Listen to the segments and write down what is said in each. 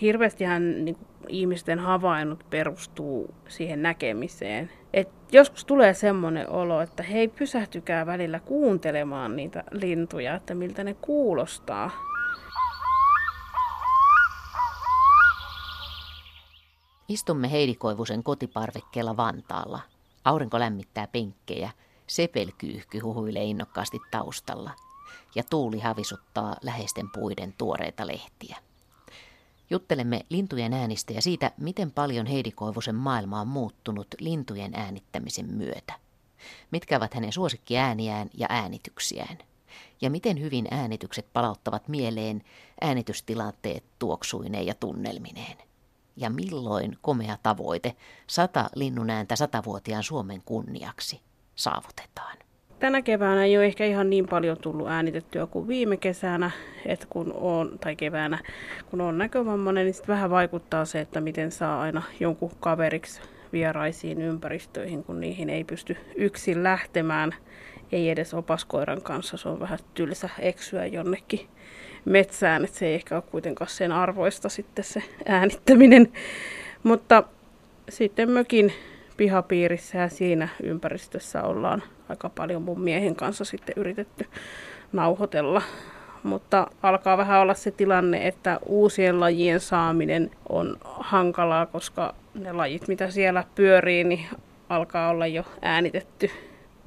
hirveästihän niin ihmisten havainnut perustuu siihen näkemiseen. Et joskus tulee semmoinen olo, että hei pysähtykää välillä kuuntelemaan niitä lintuja, että miltä ne kuulostaa. Istumme Heidi Koivusen kotiparvekkeella Vantaalla. Aurinko lämmittää penkkejä, sepelkyyhky huhuilee innokkaasti taustalla ja tuuli havisuttaa läheisten puiden tuoreita lehtiä. Juttelemme lintujen äänistä ja siitä, miten paljon Heidi Koivusen maailma on muuttunut lintujen äänittämisen myötä. Mitkä ovat hänen suosikkiääniään ja äänityksiään. Ja miten hyvin äänitykset palauttavat mieleen äänitystilanteet tuoksuineen ja tunnelmineen. Ja milloin komea tavoite, sata linnunääntä satavuotiaan Suomen kunniaksi, saavutetaan tänä keväänä ei ole ehkä ihan niin paljon tullut äänitettyä kuin viime kesänä, että kun on, tai keväänä, kun on näkövammainen, niin vähän vaikuttaa se, että miten saa aina jonkun kaveriksi vieraisiin ympäristöihin, kun niihin ei pysty yksin lähtemään, ei edes opaskoiran kanssa. Se on vähän tylsä eksyä jonnekin metsään, että se ei ehkä ole kuitenkaan sen arvoista sitten se äänittäminen. Mutta sitten mökin pihapiirissä ja siinä ympäristössä ollaan aika paljon mun miehen kanssa sitten yritetty nauhoitella. Mutta alkaa vähän olla se tilanne, että uusien lajien saaminen on hankalaa, koska ne lajit, mitä siellä pyörii, niin alkaa olla jo äänitetty.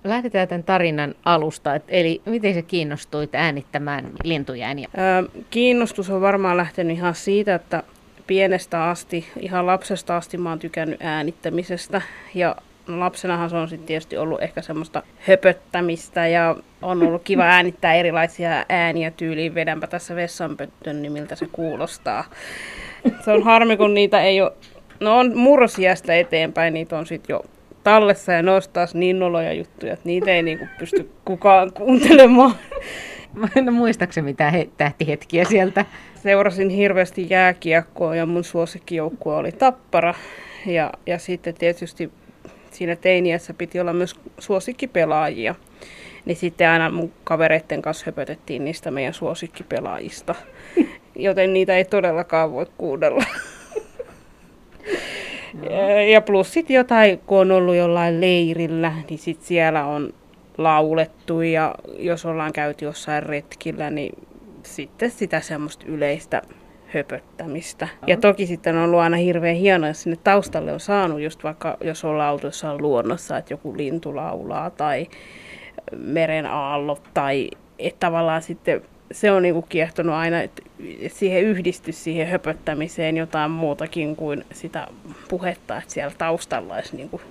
Lähdetään tämän tarinan alusta, eli miten se kiinnostuit äänittämään lintujääniä? Öö, kiinnostus on varmaan lähtenyt ihan siitä, että pienestä asti, ihan lapsesta asti mä oon tykännyt äänittämisestä. Ja lapsenahan se on sitten tietysti ollut ehkä semmoista höpöttämistä ja on ollut kiva äänittää erilaisia ääniä tyyliin. Vedänpä tässä vessanpöttön, niin miltä se kuulostaa. Se on harmi, kun niitä ei ole, no on murrosiästä eteenpäin, niitä on sitten jo tallessa ja nostaa niin noloja juttuja, että niitä ei niinku pysty kukaan kuuntelemaan. en muistaakseni mitään he, tähtihetkiä sieltä. Seurasin hirveästi jääkiekkoa ja mun suosikkijoukkue oli Tappara. Ja, ja sitten tietysti siinä teiniässä piti olla myös suosikkipelaajia. Niin sitten aina mun kavereiden kanssa höpötettiin niistä meidän suosikkipelaajista. Joten niitä ei todellakaan voi kuunnella. No. Ja plus sitten jotain, kun on ollut jollain leirillä, niin sitten siellä on laulettu ja jos ollaan käyty jossain retkillä, niin sitten sitä semmoista yleistä höpöttämistä. Ja toki sitten on ollut aina hirveän hienoa, jos sinne taustalle on saanut just vaikka, jos ollaan oltu jossain luonnossa, että joku lintu laulaa tai meren aallot tai että tavallaan sitten se on niinku kiehtonut aina, että siihen yhdisty siihen höpöttämiseen jotain muutakin kuin sitä puhetta, että siellä taustalla olisi niinku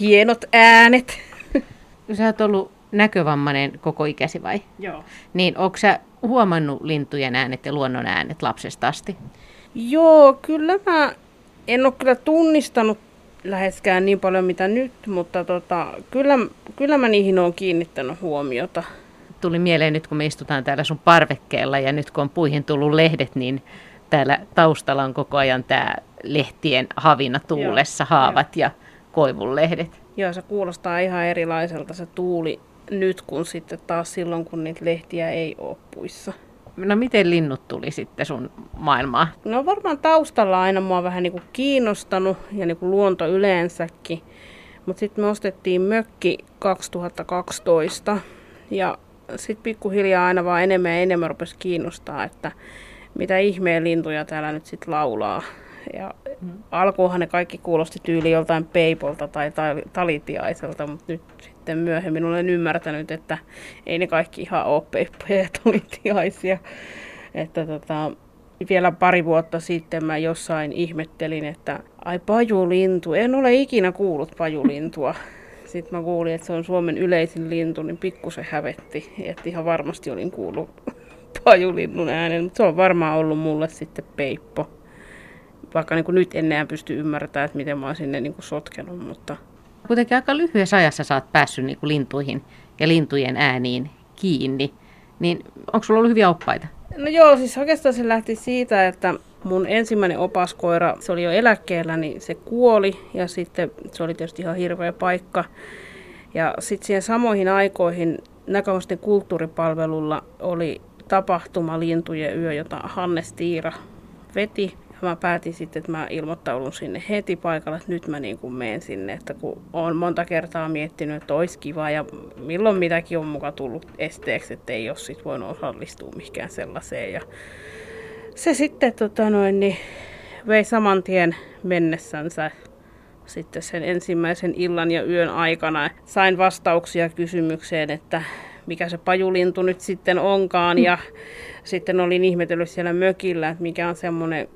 hienot äänet. Sä oot ollut näkövammainen koko ikäsi vai? Joo. Niin onko sä huomannut lintujen äänet ja luonnon äänet lapsesta asti? Joo, kyllä mä en ole kyllä tunnistanut läheskään niin paljon mitä nyt, mutta tota, kyllä, kyllä mä niihin olen kiinnittänyt huomiota. Tuli mieleen nyt, kun me istutaan täällä sun parvekkeella ja nyt kun on puihin tullut lehdet, niin täällä taustalla on koko ajan tämä lehtien havina tuulessa, Joo, haavat jo. ja koivunlehdet. Joo, se kuulostaa ihan erilaiselta se tuuli nyt kuin sitten taas silloin, kun niitä lehtiä ei ole puissa. No miten linnut tuli sitten sun maailmaan? No varmaan taustalla aina mua vähän niin kuin kiinnostanut ja niin kuin luonto yleensäkin. Mutta sitten me ostettiin mökki 2012 ja sitten pikkuhiljaa aina vaan enemmän ja enemmän rupesi kiinnostaa, että mitä ihmeen lintuja täällä nyt sitten laulaa. Ja mm. alkuunhan ne kaikki kuulosti tyyli joltain peipolta tai talitiaiselta, mutta nyt sitten myöhemmin olen ymmärtänyt, että ei ne kaikki ihan ole peippoja ja talitiaisia. Että tota, vielä pari vuotta sitten mä jossain ihmettelin, että ai pajulintu, en ole ikinä kuullut pajulintua. Sitten mä kuulin, että se on Suomen yleisin lintu, niin pikkusen hävetti, että ihan varmasti olin kuullut pajulinnun äänen, mutta se on varmaan ollut mulle sitten peippo vaikka niin kuin nyt enää pysty ymmärtämään, että miten mä oon sinne niin kuin sotkenut. Mutta... Kuitenkin aika lyhyessä ajassa sä oot päässyt niin kuin lintuihin ja lintujen ääniin kiinni. Niin onko sulla ollut hyviä oppaita? No joo, siis oikeastaan se lähti siitä, että mun ensimmäinen opaskoira, se oli jo eläkkeellä, niin se kuoli ja sitten se oli tietysti ihan hirveä paikka. Ja sitten siihen samoihin aikoihin näköisesti kulttuuripalvelulla oli tapahtuma Lintujen yö, jota Hannes Tiira veti. Mä päätin sitten, että mä ilmoittaudun sinne heti paikalle, että nyt mä niin kuin menen sinne, että kun on monta kertaa miettinyt, että olisi kiva ja milloin mitäkin on mukaan tullut esteeksi, että ei ole sit voinut osallistua mihinkään sellaiseen. Ja se sitten tota noin, niin vei saman tien mennessänsä sitten sen ensimmäisen illan ja yön aikana. Sain vastauksia kysymykseen, että mikä se pajulintu nyt sitten onkaan. Ja sitten olin ihmetellyt siellä mökillä, että mikä on semmoinen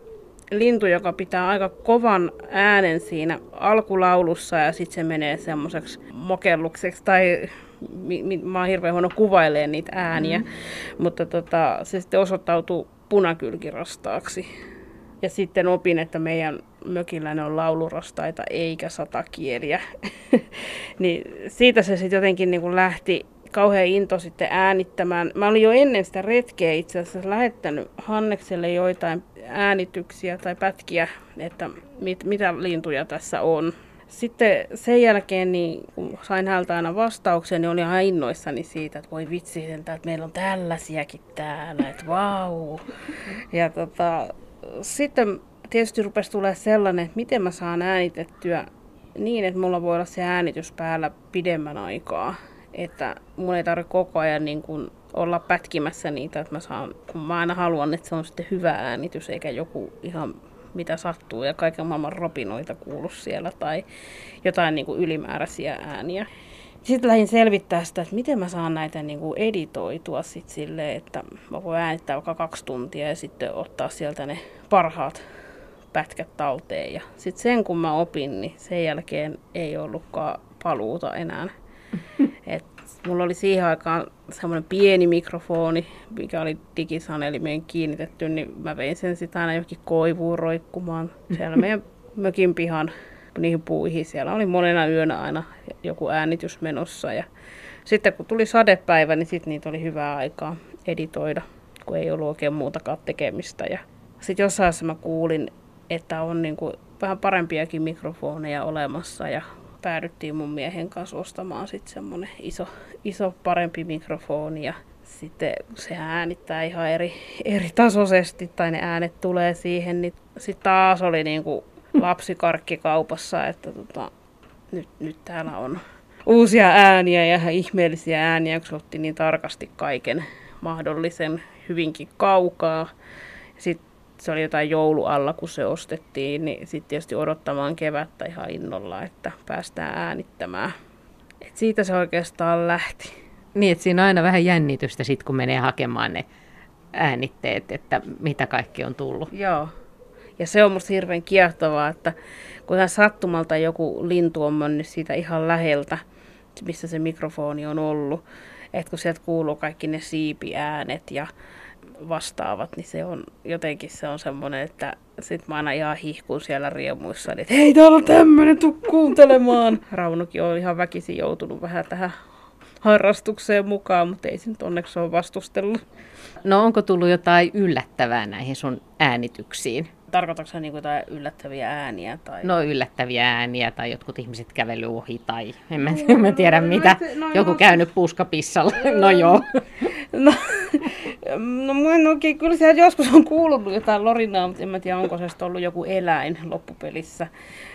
lintu, joka pitää aika kovan äänen siinä alkulaulussa ja sitten se menee semmoiseksi mokellukseksi tai mi, mi, mä oon hirveän huono kuvailemaan niitä ääniä, mm. mutta tota, se sitten osoittautuu punakylkirastaaksi. Ja sitten opin, että meidän mökillä ne on laulurastaita eikä satakieliä. niin siitä se sitten jotenkin niin kuin lähti kauhean into sitten äänittämään. Mä olin jo ennen sitä retkeä itse asiassa lähettänyt Hannekselle joitain äänityksiä tai pätkiä, että mit, mitä lintuja tässä on. Sitten sen jälkeen, niin kun sain häneltä aina vastauksen, niin olin ihan innoissani siitä, että voi vitsi, että meillä on tällaisiakin täällä, että vau. Ja tota, sitten tietysti rupesi tulee sellainen, että miten mä saan äänitettyä niin, että mulla voi olla se äänitys päällä pidemmän aikaa. Että mun ei tarvitse koko ajan niin kuin olla pätkimässä niitä, että mä saan, kun mä aina haluan, että se on sitten hyvä äänitys, eikä joku ihan mitä sattuu ja kaiken maailman ropinoita kuulu siellä tai jotain niin kuin ylimääräisiä ääniä. Sitten lähdin selvittää sitä, että miten mä saan näitä niin kuin editoitua sit silleen, että mä voin äänittää vaikka kaksi tuntia ja sitten ottaa sieltä ne parhaat pätkät talteen. Ja sitten sen kun mä opin, niin sen jälkeen ei ollutkaan paluuta enää. Et mulla oli siihen aikaan semmoinen pieni mikrofoni, mikä oli digisanelimeen kiinnitetty, niin mä vein sen sitä aina johonkin koivuun roikkumaan siellä meidän mökin pihan niihin puihin. Siellä oli monena yönä aina joku äänitys menossa. Ja sitten kun tuli sadepäivä, niin sitten niitä oli hyvää aikaa editoida, kun ei ollut oikein muutakaan tekemistä. Ja sitten jossain mä kuulin, että on niin kuin vähän parempiakin mikrofoneja olemassa ja päädyttiin mun miehen kanssa ostamaan sitten semmoinen iso, iso parempi mikrofoni ja sitten se äänittää ihan eri, eri tasoisesti tai ne äänet tulee siihen, niin sitten taas oli niin kuin lapsikarkki kaupassa, että tota, nyt, nyt täällä on uusia ääniä ja ihmeellisiä ääniä, kun otti niin tarkasti kaiken mahdollisen hyvinkin kaukaa. Sitten se oli jotain joulualla, kun se ostettiin, niin sitten tietysti odottamaan kevättä ihan innolla, että päästään äänittämään. Et siitä se oikeastaan lähti. Niin, että siinä on aina vähän jännitystä sit, kun menee hakemaan ne äänitteet, että mitä kaikki on tullut. Joo. Ja se on musta hirveän kiehtovaa, että kun ihan sattumalta joku lintu on mennyt siitä ihan läheltä, missä se mikrofoni on ollut, että kun sieltä kuuluu kaikki ne siipiäänet ja vastaavat, niin se on jotenkin se on semmoinen, että sit mä aina ihan hihkun siellä riemuissa, että hei täällä on tämmönen, tuu kuuntelemaan. Raunukin on ihan väkisin joutunut vähän tähän harrastukseen mukaan, mutta ei se nyt onneksi ole vastustellut. No onko tullut jotain yllättävää näihin sun äänityksiin? Tarkoitatko niin jotain yllättäviä ääniä? Tai... No yllättäviä ääniä tai jotkut ihmiset kävely ohi tai en mä, en mä tiedä mitä. No, Joku käynyt puuskapissalla. No joo. No, no, no okay, kyllä siellä joskus on kuulunut jotain lorinaa, mutta en mä tiedä onko se ollut joku eläin loppupelissä.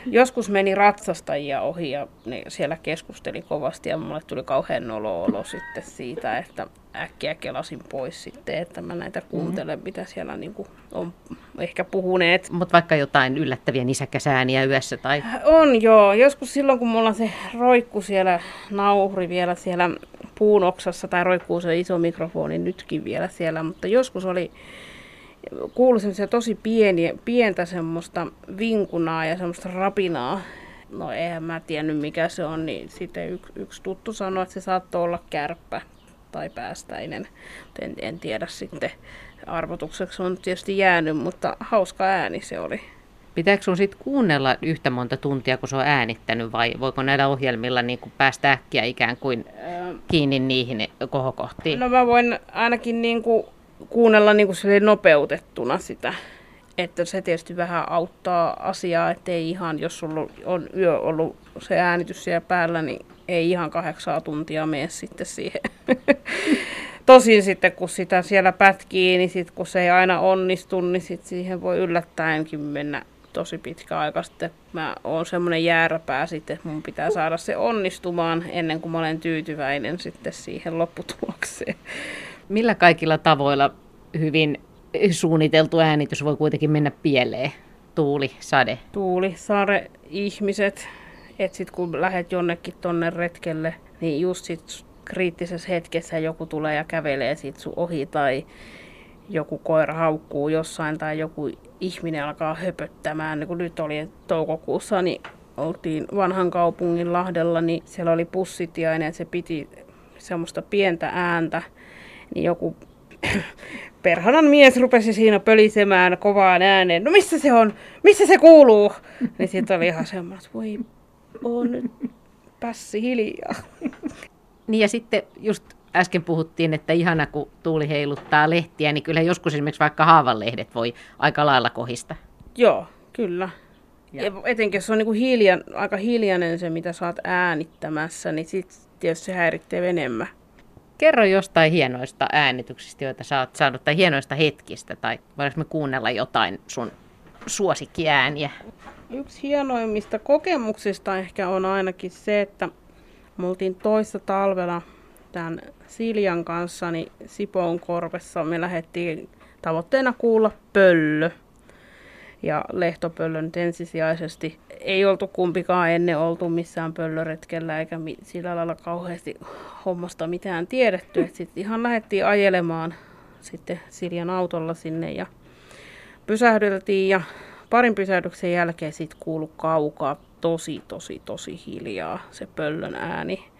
Joskus meni ratsastajia ohi ja ne siellä keskusteli kovasti ja mulle tuli kauhean nolo-olo sitten siitä, että äkkiä kelasin pois sitten, että mä näitä kuuntelen, mitä siellä niin kuin on ehkä puhuneet. Mutta vaikka jotain yllättäviä nisäkkäsääniä yössä tai... On joo. Joskus silloin, kun mulla se roikku siellä, nauhuri vielä siellä puun oksassa tai roikkuu se iso mikrofoni nytkin vielä siellä, mutta joskus oli kuului semmoisia tosi pieniä, pientä semmoista vinkunaa ja semmoista rapinaa. No eihän mä tiennyt mikä se on, niin sitten yksi, yksi tuttu sanoi, että se saattoi olla kärppä tai päästäinen. En, en tiedä sitten, arvotukseksi on tietysti jäänyt, mutta hauska ääni se oli. Pitääkö sun sitten kuunnella yhtä monta tuntia, kun se on äänittänyt, vai voiko näillä ohjelmilla niin kuin päästä äkkiä ikään kuin kiinni niihin kohokohtiin? No mä voin ainakin niin kuin kuunnella niin kuin nopeutettuna sitä. Että se tietysti vähän auttaa asiaa, ettei ihan, jos sulla on yö ollut se äänitys siellä päällä, niin ei ihan kahdeksaa tuntia mene sitten siihen Tosin sitten kun sitä siellä pätkii, niin sit kun se ei aina onnistu, niin sit siihen voi yllättäenkin mennä tosi pitkä aika sitten. Mä oon semmoinen jääräpää sitten, että mun pitää saada se onnistumaan ennen kuin mä olen tyytyväinen sitten siihen lopputulokseen. Millä kaikilla tavoilla hyvin suunniteltu äänitys voi kuitenkin mennä pieleen? Tuuli, sade. Tuuli, sade, ihmiset. Että sit kun lähdet jonnekin tonne retkelle, niin just sit kriittisessä hetkessä joku tulee ja kävelee sit sun ohi tai joku koira haukkuu jossain tai joku ihminen alkaa höpöttämään. Niin kun nyt oli toukokuussa, niin oltiin vanhan kaupungin Lahdella, niin siellä oli pussitiainen, se piti semmoista pientä ääntä, niin joku perhanan mies rupesi siinä pölisemään kovaan ääneen. No missä se on? Missä se kuuluu? Niin sitten oli ihan semmoinen, että voi on nyt pässi hiljaa. Niin ja sitten just äsken puhuttiin, että ihana kun tuuli heiluttaa lehtiä, niin kyllä joskus esimerkiksi vaikka haavanlehdet voi aika lailla kohista. Joo, kyllä. Ja. ja etenkin jos on niin kuin hiljan, aika hiljainen se, mitä saat äänittämässä, niin sitten tietysti se häiritsee enemmän. Kerro jostain hienoista äänityksistä, joita sä oot saanut, tai hienoista hetkistä, tai voidaanko me kuunnella jotain sun suosikkiääniä? Yksi hienoimmista kokemuksista ehkä on ainakin se, että me oltiin toissa talvella tämän Siljan kanssa niin Sipoon korvessa. Me lähdettiin tavoitteena kuulla pöllö. Ja lehtopöllö nyt ensisijaisesti. Ei oltu kumpikaan ennen oltu missään pöllöretkellä eikä sillä lailla kauheasti hommasta mitään tiedetty. Sitten ihan lähdettiin ajelemaan sitten Siljan autolla sinne ja pysähdyteltiin ja parin pysähdyksen jälkeen sitten kuulu kaukaa tosi, tosi, tosi hiljaa se pöllön ääni.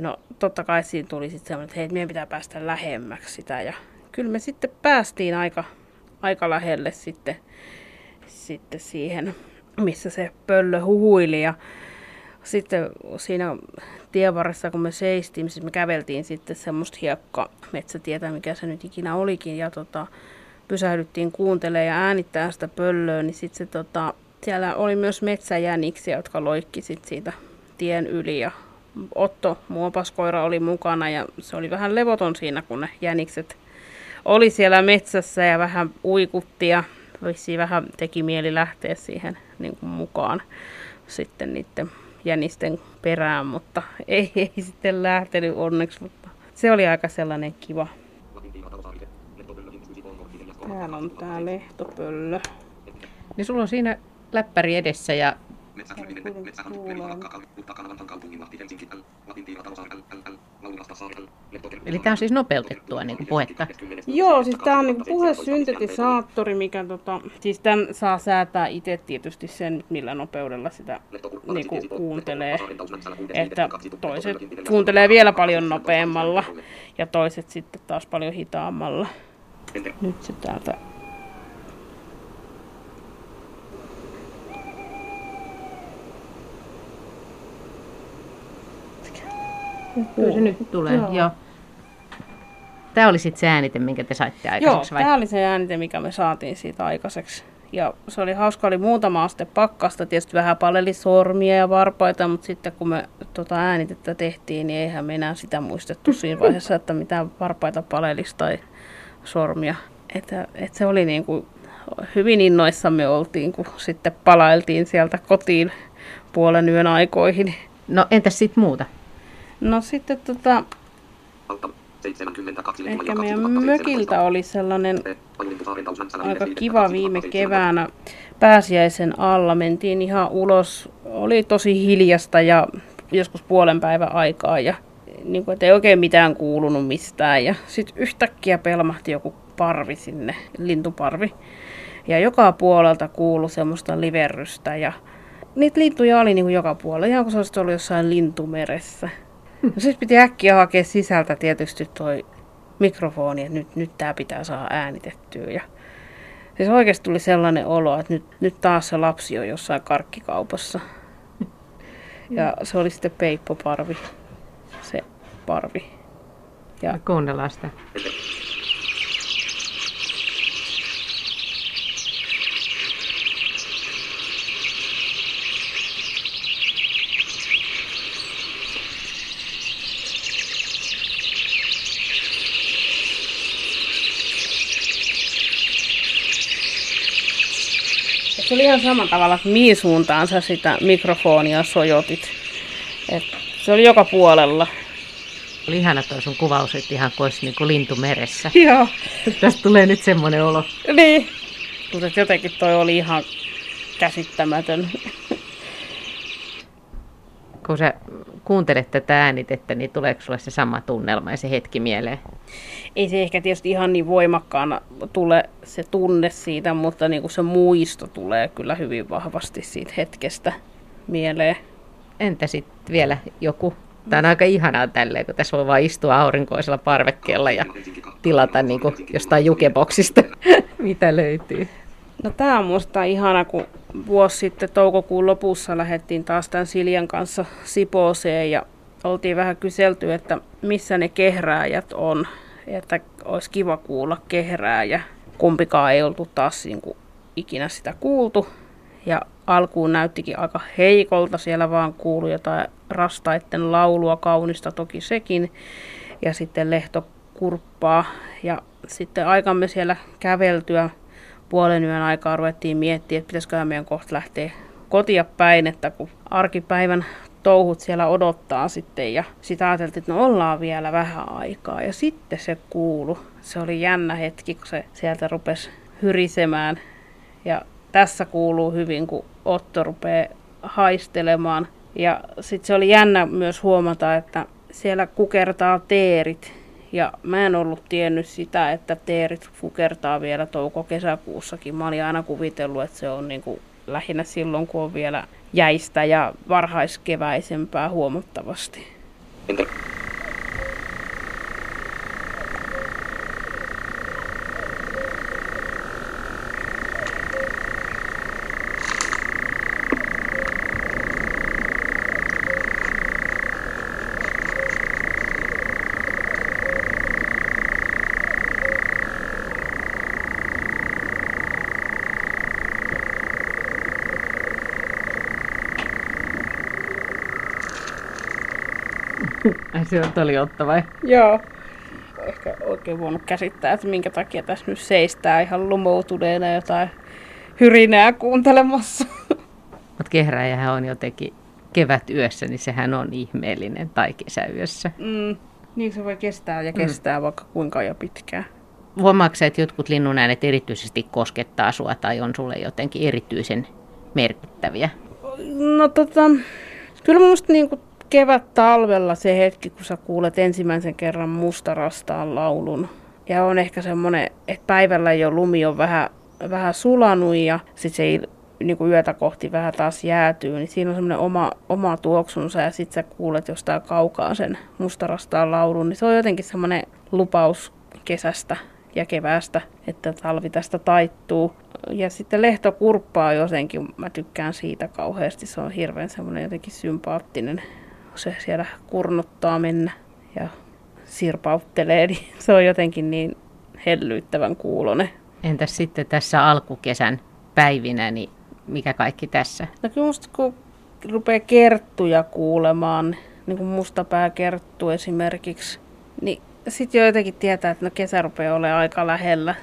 No totta kai siinä tuli sitten semmoinen, että hei, meidän pitää päästä lähemmäksi sitä. Ja kyllä me sitten päästiin aika, aika lähelle sitten, sitten siihen, missä se pöllö huhuili. Ja sitten siinä tievarressa, kun me seistiin, siis me käveltiin sitten semmoista hiekka metsätietä, mikä se nyt ikinä olikin. Ja tota, pysähdyttiin kuuntelemaan ja äänittää sitä pöllöä, niin sitten se tota, siellä oli myös metsäjäniksiä, jotka loikki sit siitä tien yli ja Otto, muopaskoira, oli mukana ja se oli vähän levoton siinä, kun ne jänikset oli siellä metsässä ja vähän uikutti ja vähän teki mieli lähteä siihen niin kuin mukaan sitten niiden jänisten perään, mutta ei, ei sitten lähtenyt onneksi, mutta se oli aika sellainen kiva. Täällä on tää lehtopöllö. Niin sulla on siinä läppäri edessä ja Eli tämä on siis nopeutettua niin kuin puhetta? Joo, siis tämä on niin puhesyntetisaattori, mikä tota, siis tämän saa säätää itse tietysti sen, millä nopeudella sitä niin kuin kuuntelee. Että toiset kuuntelee vielä paljon nopeammalla ja toiset sitten taas paljon hitaammalla. Nyt se täältä Kyllä se nyt tulee, joo. joo. Tämä oli sitten se äänite, minkä te saitte aikaiseksi? Joo, tämä oli se äänite, mikä me saatiin siitä aikaiseksi. Ja se oli hauska, oli muutama aste pakkasta, tietysti vähän paleli sormia ja varpaita, mutta sitten kun me tota äänitettä tehtiin, niin eihän me enää sitä muistettu siinä vaiheessa, että mitä varpaita palelisi tai sormia. Että, että se oli niin kuin, hyvin innoissamme oltiin, kun sitten palailtiin sieltä kotiin puolen yön aikoihin. No entäs sitten muuta? No sitten tota, ehkä meidän mökiltä oli sellainen aika kiva viime keväänä pääsiäisen alla. Mentiin ihan ulos, oli tosi hiljasta ja joskus puolen päivän aikaa ja niin kuin, ei oikein mitään kuulunut mistään. Ja sitten yhtäkkiä pelmahti joku parvi sinne, lintuparvi. Ja joka puolelta kuului semmoista liverrystä ja niitä lintuja oli niin kuin joka puolella, ihan kuin se olisi ollut jossain lintumeressä. No sitten piti äkkiä hakea sisältä tietysti toi mikrofoni, että nyt, nyt tämä pitää saada äänitettyä. Ja siis oikeasti tuli sellainen olo, että nyt, nyt taas se lapsi on jossain karkkikaupassa. Ja se oli sitten Peippo Parvi, se parvi. Ja kuunnellaan sitä. Se oli ihan samalla tavalla, että mihin suuntaan sä sitä mikrofonia sojotit. Et se oli joka puolella. Oli ihana toi sun kuvaus, että ihan kuin olisi niin kuin lintu meressä. Joo. Tästä tulee nyt semmoinen olo. Niin. Mutta jotenkin toi oli ihan käsittämätön. Kun sä kuuntelet tätä äänitettä, niin tuleeko sulle se sama tunnelma ja se hetki mieleen? Ei se ehkä tietysti ihan niin voimakkaana tule se tunne siitä, mutta niin kuin se muisto tulee kyllä hyvin vahvasti siitä hetkestä mieleen. Entä sitten vielä joku Tämä on aika ihanaa tälleen, kun tässä voi vain istua aurinkoisella parvekkeella ja tilata niin kuin jostain jukeboksista, mitä löytyy. No tämä on musta ihana, kun vuosi sitten toukokuun lopussa lähdettiin taas tämän Siljan kanssa Sipooseen ja oltiin vähän kyselty, että missä ne kehrääjät on, että olisi kiva kuulla kehrääjä. Kumpikaan ei oltu taas niin kuin ikinä sitä kuultu. Ja alkuun näyttikin aika heikolta, siellä vaan kuului jotain rastaitten laulua, kaunista toki sekin. Ja sitten lehtokurppaa. Ja sitten aikamme siellä käveltyä puolen yön aikaa ruvettiin miettiä, että pitäisikö meidän kohta lähteä kotia päin, että kun arkipäivän touhut siellä odottaa sitten ja sitä ajateltiin, että no ollaan vielä vähän aikaa ja sitten se kuulu. Se oli jännä hetki, kun se sieltä rupesi hyrisemään ja tässä kuuluu hyvin, kun Otto rupeaa haistelemaan. Ja sitten se oli jännä myös huomata, että siellä kukertaa teerit ja mä en ollut tiennyt sitä, että teerit fukertaa vielä touko-kesäkuussakin. Mä olin aina kuvitellut, että se on niin kuin lähinnä silloin, kun on vielä jäistä ja varhaiskeväisempää huomattavasti. Entä? Ai se on oli Otto vai? Joo. Ehkä oikein voinut käsittää, että minkä takia tässä nyt seistää ihan lumoutuneena jotain hyrinää kuuntelemassa. Mutta kehräjähän on jotenkin kevätyössä, niin sehän on ihmeellinen, tai kesäyössä. Mm, niin se voi kestää ja mm. kestää mm. vaikka kuinka jo pitkään. Huomaatko että jotkut linnunäänet erityisesti koskettaa sua tai on sulle jotenkin erityisen merkittäviä? No tota, kyllä minusta niinku kevät talvella se hetki, kun sä kuulet ensimmäisen kerran mustarastaan laulun. Ja on ehkä semmoinen, että päivällä jo lumi on vähän, vähän sulanut ja sitten se ei niin kuin yötä kohti vähän taas jäätyy, niin siinä on semmoinen oma, oma tuoksunsa ja sitten sä kuulet jostain kaukaa sen mustarastaan laulun, niin se on jotenkin semmoinen lupaus kesästä ja keväästä, että talvi tästä taittuu. Ja sitten lehtokurppaa jotenkin, mä tykkään siitä kauheasti, se on hirveän semmoinen jotenkin sympaattinen se siellä kurnuttaa mennä ja sirpauttelee, niin se on jotenkin niin hellyyttävän kuulone. Entäs sitten tässä alkukesän päivinä, niin mikä kaikki tässä? No kyllä musta kun rupeaa kerttuja kuulemaan, niin kuin mustapääkerttu esimerkiksi, niin sitten jo jotenkin tietää, että no kesä rupeaa olemaan aika lähellä.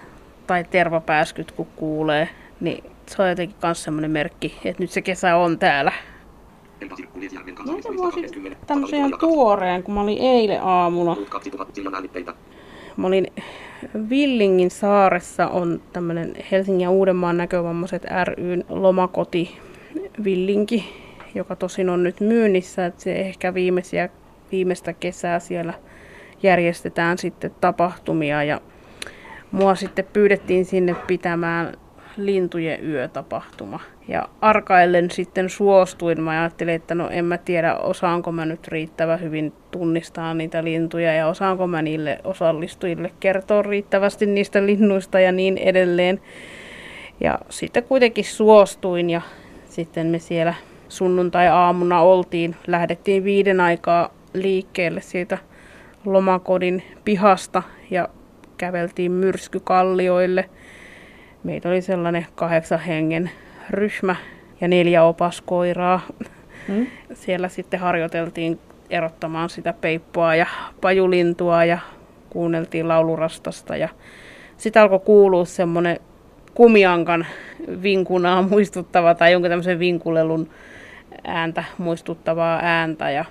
Tai tervapääskyt kun kuulee, niin se on jotenkin myös semmoinen merkki, että nyt se kesä on täällä. Monta vuosi tämmöisen ihan tuoreen, kun mä olin eilen aamulla. Mä olin Villingin saaressa on tämmöinen Helsingin ja Uudenmaan näkövammaiset ryn lomakoti Villinki, joka tosin on nyt myynnissä, että se ehkä viimeisiä, viimeistä kesää siellä järjestetään sitten tapahtumia ja mua sitten pyydettiin sinne pitämään lintujen yötapahtuma. Ja arkaillen sitten suostuin. Mä ajattelin, että no en mä tiedä, osaanko mä nyt riittävän hyvin tunnistaa niitä lintuja ja osaanko mä niille osallistujille kertoa riittävästi niistä linnuista ja niin edelleen. Ja sitten kuitenkin suostuin ja sitten me siellä sunnuntai-aamuna oltiin. Lähdettiin viiden aikaa liikkeelle siitä lomakodin pihasta ja käveltiin myrskykallioille – Meitä oli sellainen kahdeksan hengen ryhmä ja neljä opaskoiraa. Hmm. Siellä sitten harjoiteltiin erottamaan sitä peippoa ja pajulintua ja kuunneltiin laulurastasta. Ja sitten alkoi kuulua semmoinen kumiankan vinkunaa muistuttava tai jonkin tämmöisen vinkulelun ääntä muistuttavaa ääntä. Ja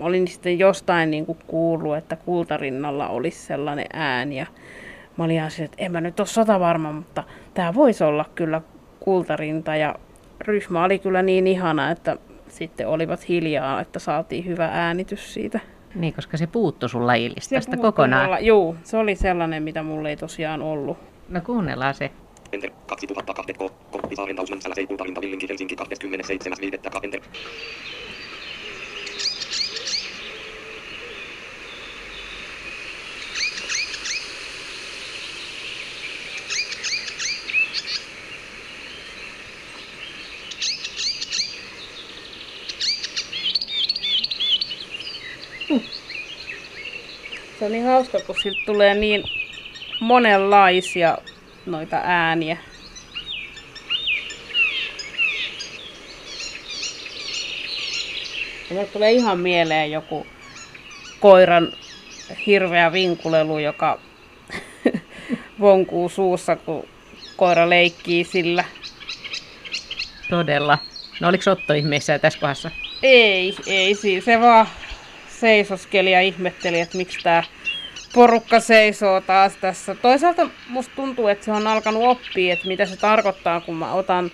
olin sitten jostain niin kuin kuullut, että kultarinnalla olisi sellainen ääni. Ja mä olin ihan että en mä nyt ole sata varma, mutta tämä voisi olla kyllä kultarinta. Ja ryhmä oli kyllä niin ihana, että sitten olivat hiljaa, että saatiin hyvä äänitys siitä. Niin, koska se puuttu sun lajilistasta kokonaan. Mulla, juu, se oli sellainen, mitä mulle ei tosiaan ollut. No kuunnellaan se. Enter 2002 K. Koppisaaren Tausmansällä Seikultalinta Villinki Helsinki 27.5. Enter. Se on niin hauska, kun siltä tulee niin monenlaisia noita ääniä. Ja mulle tulee ihan mieleen joku koiran hirveä vinkulelu, joka vonkuu suussa, kun koira leikkii sillä. Todella. No oliko Otto ihmeessä tässä kohdassa? Ei, ei siis. Se vaan seisoskeli ja ihmetteli, että miksi tämä porukka seisoo taas tässä. Toisaalta musta tuntuu, että se on alkanut oppia, että mitä se tarkoittaa, kun mä otan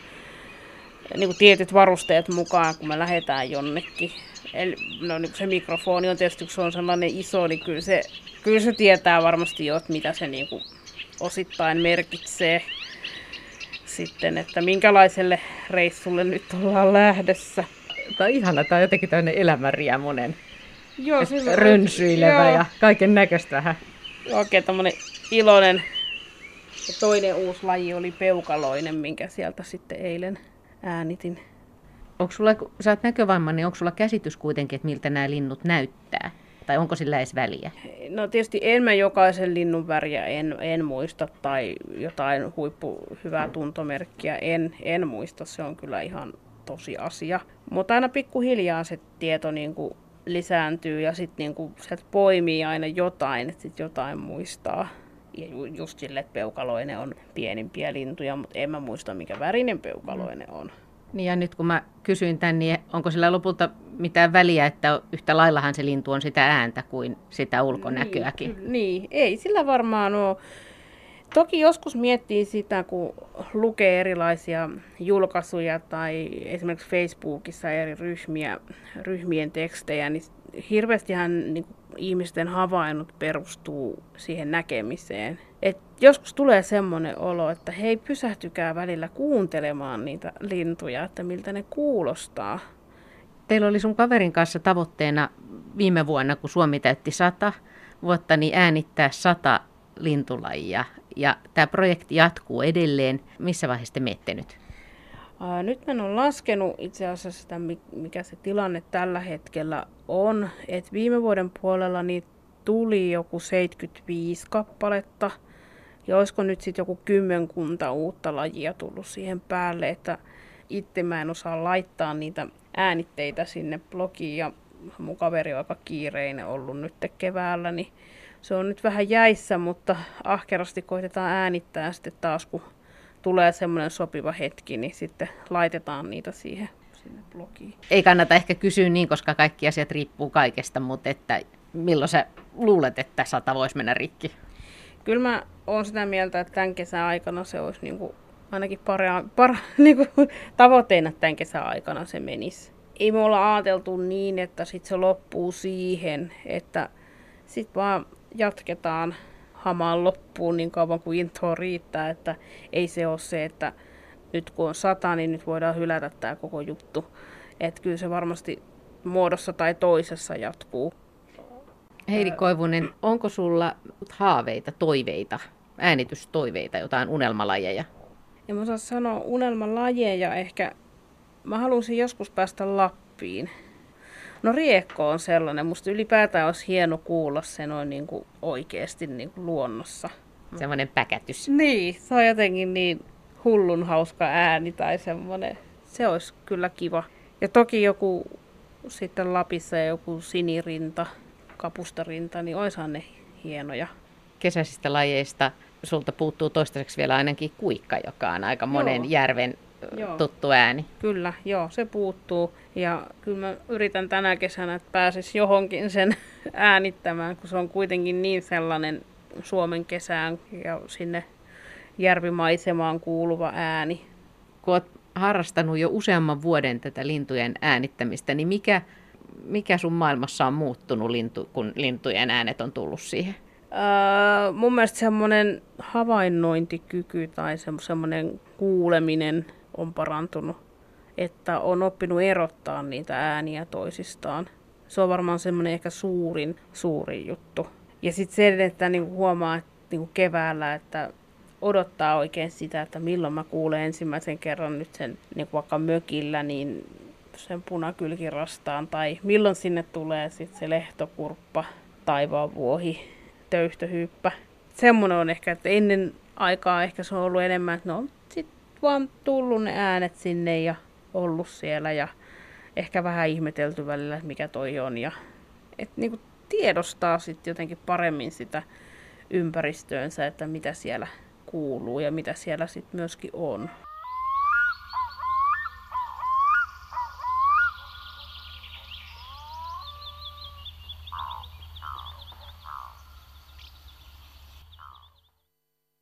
niin kuin tietyt varusteet mukaan, kun me lähdetään jonnekin. Eli, no niin se mikrofoni on tietysti, kun se on sellainen iso, niin kyllä se, kyllä se tietää varmasti jo, että mitä se niin kuin osittain merkitsee sitten, että minkälaiselle reissulle nyt ollaan lähdössä. Tämä on ihana, tämä on jotenkin tämmöinen elämänriemunen. Joo, se rönsyilevä joo. ja kaiken näköistä vähän. Oikein tämmöinen iloinen. Ja toinen uusi laji oli peukaloinen, minkä sieltä sitten eilen äänitin. Onko sulla, kun sä oot näkövammainen, niin onko sulla käsitys kuitenkin, että miltä nämä linnut näyttää? Tai onko sillä edes väliä? No tietysti en mä jokaisen linnun väriä en, en muista tai jotain huippu hyvää tuntomerkkiä en, en muista. Se on kyllä ihan tosi asia. Mutta aina pikkuhiljaa se tieto niin kuin lisääntyy ja sitten niinku, sieltä poimii aina jotain, että sitten jotain muistaa. Ja just sille, että peukaloinen on pienimpiä lintuja, mutta en mä muista, mikä värinen peukaloinen on. Niin ja nyt kun mä kysyin tän, niin onko sillä lopulta mitään väliä, että yhtä laillahan se lintu on sitä ääntä kuin sitä ulkonäköäkin? Niin, niin. ei sillä varmaan ole. Toki joskus miettii sitä, kun lukee erilaisia julkaisuja tai esimerkiksi Facebookissa eri ryhmiä, ryhmien tekstejä, niin hirveästihän niin ihmisten havainnut perustuu siihen näkemiseen. Et joskus tulee semmoinen olo, että hei pysähtykää välillä kuuntelemaan niitä lintuja, että miltä ne kuulostaa. Teillä oli sun kaverin kanssa tavoitteena viime vuonna, kun Suomi täytti sata vuotta, niin äänittää sata lintulajia ja tämä projekti jatkuu edelleen. Missä vaiheessa te menette nyt? Nyt mä olen laskenut itse asiassa sitä, mikä se tilanne tällä hetkellä on. Et viime vuoden puolella niin tuli joku 75 kappaletta. Ja olisiko nyt sitten joku kymmenkunta uutta lajia tullut siihen päälle, että itse mä en osaa laittaa niitä äänitteitä sinne blogiin ja mun kaveri on aika kiireinen ollut nyt keväällä, niin se on nyt vähän jäissä, mutta ahkerasti koitetaan äänittää sitten taas, kun tulee semmoinen sopiva hetki, niin sitten laitetaan niitä siihen sinne blogiin. Ei kannata ehkä kysyä niin, koska kaikki asiat riippuu kaikesta, mutta että milloin sä luulet, että sata voisi mennä rikki? Kyllä mä oon sitä mieltä, että tämän kesän aikana se olisi niin kuin ainakin para, para, niin kuin tavoitteena, että tämän kesän aikana se menisi. Ei me olla ajateltu niin, että sit se loppuu siihen, että sitten vaan jatketaan hamaan loppuun niin kauan kuin intoa riittää, että ei se ole se, että nyt kun on sata, niin nyt voidaan hylätä tämä koko juttu. Että kyllä se varmasti muodossa tai toisessa jatkuu. Heidi Koivunen, onko sulla haaveita, toiveita, äänitystoiveita, jotain unelmalajeja? En osaa sanoa unelmalajeja, ehkä mä haluaisin joskus päästä Lappiin. No riekko on sellainen. Musta ylipäätään olisi hieno kuulla se noin niin kuin oikeasti niin kuin luonnossa. Semmoinen päkätys. Niin, se on jotenkin niin hullun hauska ääni tai semmoinen. Se olisi kyllä kiva. Ja toki joku sitten Lapissa joku sinirinta, kapustarinta, niin oishan ne hienoja. Kesäisistä lajeista sulta puuttuu toistaiseksi vielä ainakin kuikka, joka on aika monen Joo. järven Joo. tuttu ääni. Kyllä, joo, se puuttuu. Ja kyllä mä yritän tänä kesänä, että pääsis johonkin sen äänittämään, kun se on kuitenkin niin sellainen Suomen kesään ja sinne järvimaisemaan kuuluva ääni. Kun olet harrastanut jo useamman vuoden tätä lintujen äänittämistä, niin mikä, mikä sun maailmassa on muuttunut, lintu, kun lintujen äänet on tullut siihen? Öö, mun mielestä semmoinen havainnointikyky tai semmoinen kuuleminen on parantunut, että on oppinut erottaa niitä ääniä toisistaan. Se on varmaan semmoinen ehkä suurin, suurin juttu. Ja sitten se, että niinku huomaa että niinku keväällä, että odottaa oikein sitä, että milloin mä kuulen ensimmäisen kerran nyt sen niinku vaikka mökillä, niin sen punakylkirastaan, tai milloin sinne tulee sitten se lehtokurppa, taivaanvuohi, töyhtöhyyppä. Semmoinen on ehkä, että ennen aikaa ehkä se on ollut enemmän, että sit vaan tullut ne äänet sinne ja ollut siellä ja ehkä vähän ihmetelty välillä, mikä toi on. Ja, et niinku tiedostaa sitten jotenkin paremmin sitä ympäristöönsä, että mitä siellä kuuluu ja mitä siellä sitten myöskin on.